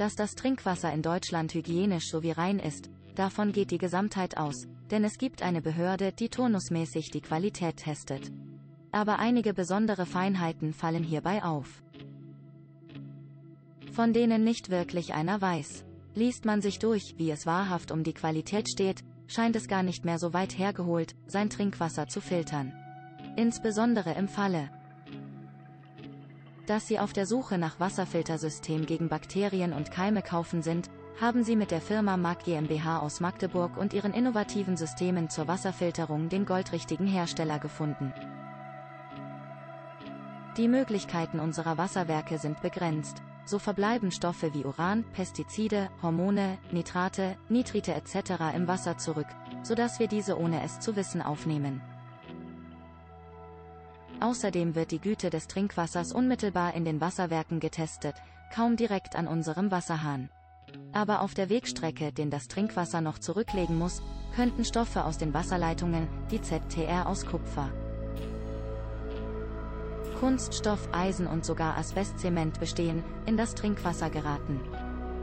Dass das Trinkwasser in Deutschland hygienisch sowie rein ist, davon geht die Gesamtheit aus, denn es gibt eine Behörde, die turnusmäßig die Qualität testet. Aber einige besondere Feinheiten fallen hierbei auf. Von denen nicht wirklich einer weiß. Liest man sich durch, wie es wahrhaft um die Qualität steht, scheint es gar nicht mehr so weit hergeholt, sein Trinkwasser zu filtern. Insbesondere im Falle, dass Sie auf der Suche nach Wasserfiltersystem gegen Bakterien und Keime kaufen sind, haben Sie mit der Firma Mag GmbH aus Magdeburg und ihren innovativen Systemen zur Wasserfilterung den goldrichtigen Hersteller gefunden. Die Möglichkeiten unserer Wasserwerke sind begrenzt, so verbleiben Stoffe wie Uran, Pestizide, Hormone, Nitrate, Nitrite etc. im Wasser zurück, sodass wir diese ohne es zu wissen aufnehmen. Außerdem wird die Güte des Trinkwassers unmittelbar in den Wasserwerken getestet, kaum direkt an unserem Wasserhahn. Aber auf der Wegstrecke, den das Trinkwasser noch zurücklegen muss, könnten Stoffe aus den Wasserleitungen, die ZTR aus Kupfer, Kunststoff, Eisen und sogar Asbestzement bestehen, in das Trinkwasser geraten.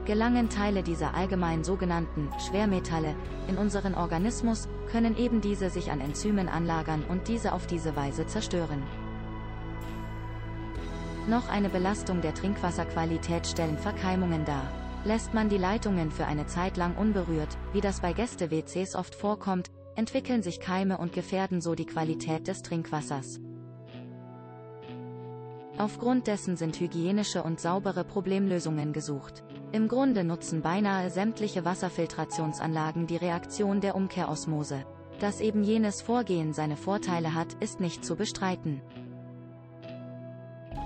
Gelangen Teile dieser allgemein sogenannten Schwermetalle in unseren Organismus, können eben diese sich an Enzymen anlagern und diese auf diese Weise zerstören. Noch eine Belastung der Trinkwasserqualität stellen Verkeimungen dar. Lässt man die Leitungen für eine Zeit lang unberührt, wie das bei Gäste-WCs oft vorkommt, entwickeln sich Keime und gefährden so die Qualität des Trinkwassers. Aufgrund dessen sind hygienische und saubere Problemlösungen gesucht. Im Grunde nutzen beinahe sämtliche Wasserfiltrationsanlagen die Reaktion der Umkehrosmose. Dass eben jenes Vorgehen seine Vorteile hat, ist nicht zu bestreiten.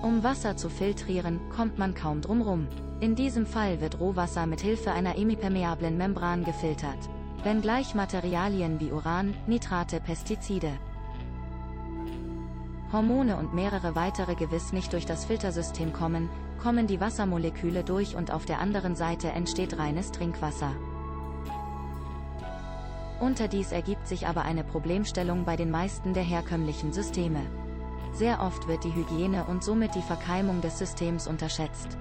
Um Wasser zu filtrieren, kommt man kaum drum rum. In diesem Fall wird Rohwasser mit Hilfe einer imipermeablen Membran gefiltert. Wenngleich Materialien wie Uran, Nitrate, Pestizide, Hormone und mehrere weitere gewiss nicht durch das Filtersystem kommen, kommen die Wassermoleküle durch und auf der anderen Seite entsteht reines Trinkwasser. Unterdies ergibt sich aber eine Problemstellung bei den meisten der herkömmlichen Systeme. Sehr oft wird die Hygiene und somit die Verkeimung des Systems unterschätzt.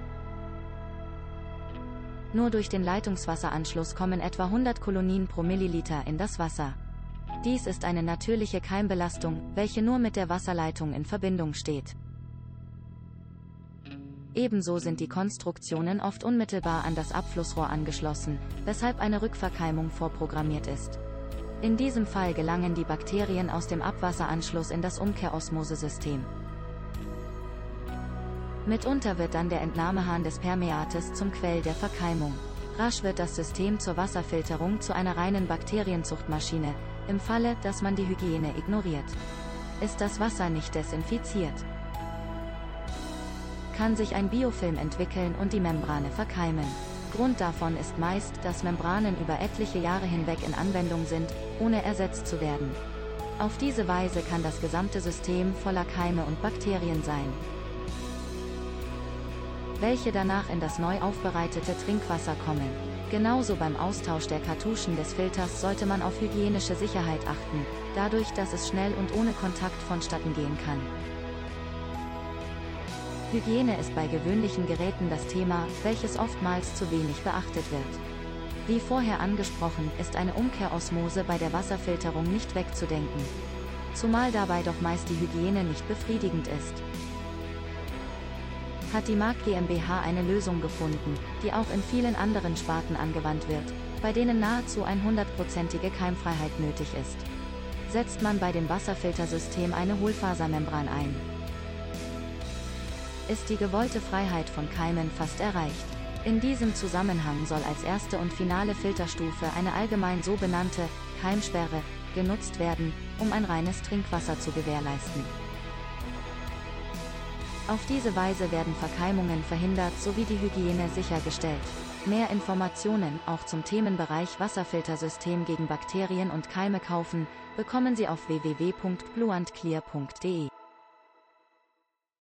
Nur durch den Leitungswasseranschluss kommen etwa 100 Kolonien pro Milliliter in das Wasser. Dies ist eine natürliche Keimbelastung, welche nur mit der Wasserleitung in Verbindung steht. Ebenso sind die Konstruktionen oft unmittelbar an das Abflussrohr angeschlossen, weshalb eine Rückverkeimung vorprogrammiert ist. In diesem Fall gelangen die Bakterien aus dem Abwasseranschluss in das Umkehrosmosesystem. Mitunter wird dann der Entnahmehahn des Permeates zum Quell der Verkeimung. Rasch wird das System zur Wasserfilterung zu einer reinen Bakterienzuchtmaschine, im Falle, dass man die Hygiene ignoriert. Ist das Wasser nicht desinfiziert? Kann sich ein Biofilm entwickeln und die Membrane verkeimen. Grund davon ist meist, dass Membranen über etliche Jahre hinweg in Anwendung sind, ohne ersetzt zu werden. Auf diese Weise kann das gesamte System voller Keime und Bakterien sein, welche danach in das neu aufbereitete Trinkwasser kommen. Genauso beim Austausch der Kartuschen des Filters sollte man auf hygienische Sicherheit achten, dadurch, dass es schnell und ohne Kontakt vonstatten gehen kann. Hygiene ist bei gewöhnlichen Geräten das Thema, welches oftmals zu wenig beachtet wird. Wie vorher angesprochen, ist eine Umkehrosmose bei der Wasserfilterung nicht wegzudenken. Zumal dabei doch meist die Hygiene nicht befriedigend ist hat die Mark GmbH eine Lösung gefunden, die auch in vielen anderen Sparten angewandt wird, bei denen nahezu 100%ige Keimfreiheit nötig ist. Setzt man bei dem Wasserfiltersystem eine Hohlfasermembran ein, ist die gewollte Freiheit von Keimen fast erreicht. In diesem Zusammenhang soll als erste und finale Filterstufe eine allgemein so benannte Keimsperre genutzt werden, um ein reines Trinkwasser zu gewährleisten. Auf diese Weise werden Verkeimungen verhindert sowie die Hygiene sichergestellt. Mehr Informationen, auch zum Themenbereich Wasserfiltersystem gegen Bakterien und Keime kaufen, bekommen Sie auf www.bluantclear.de.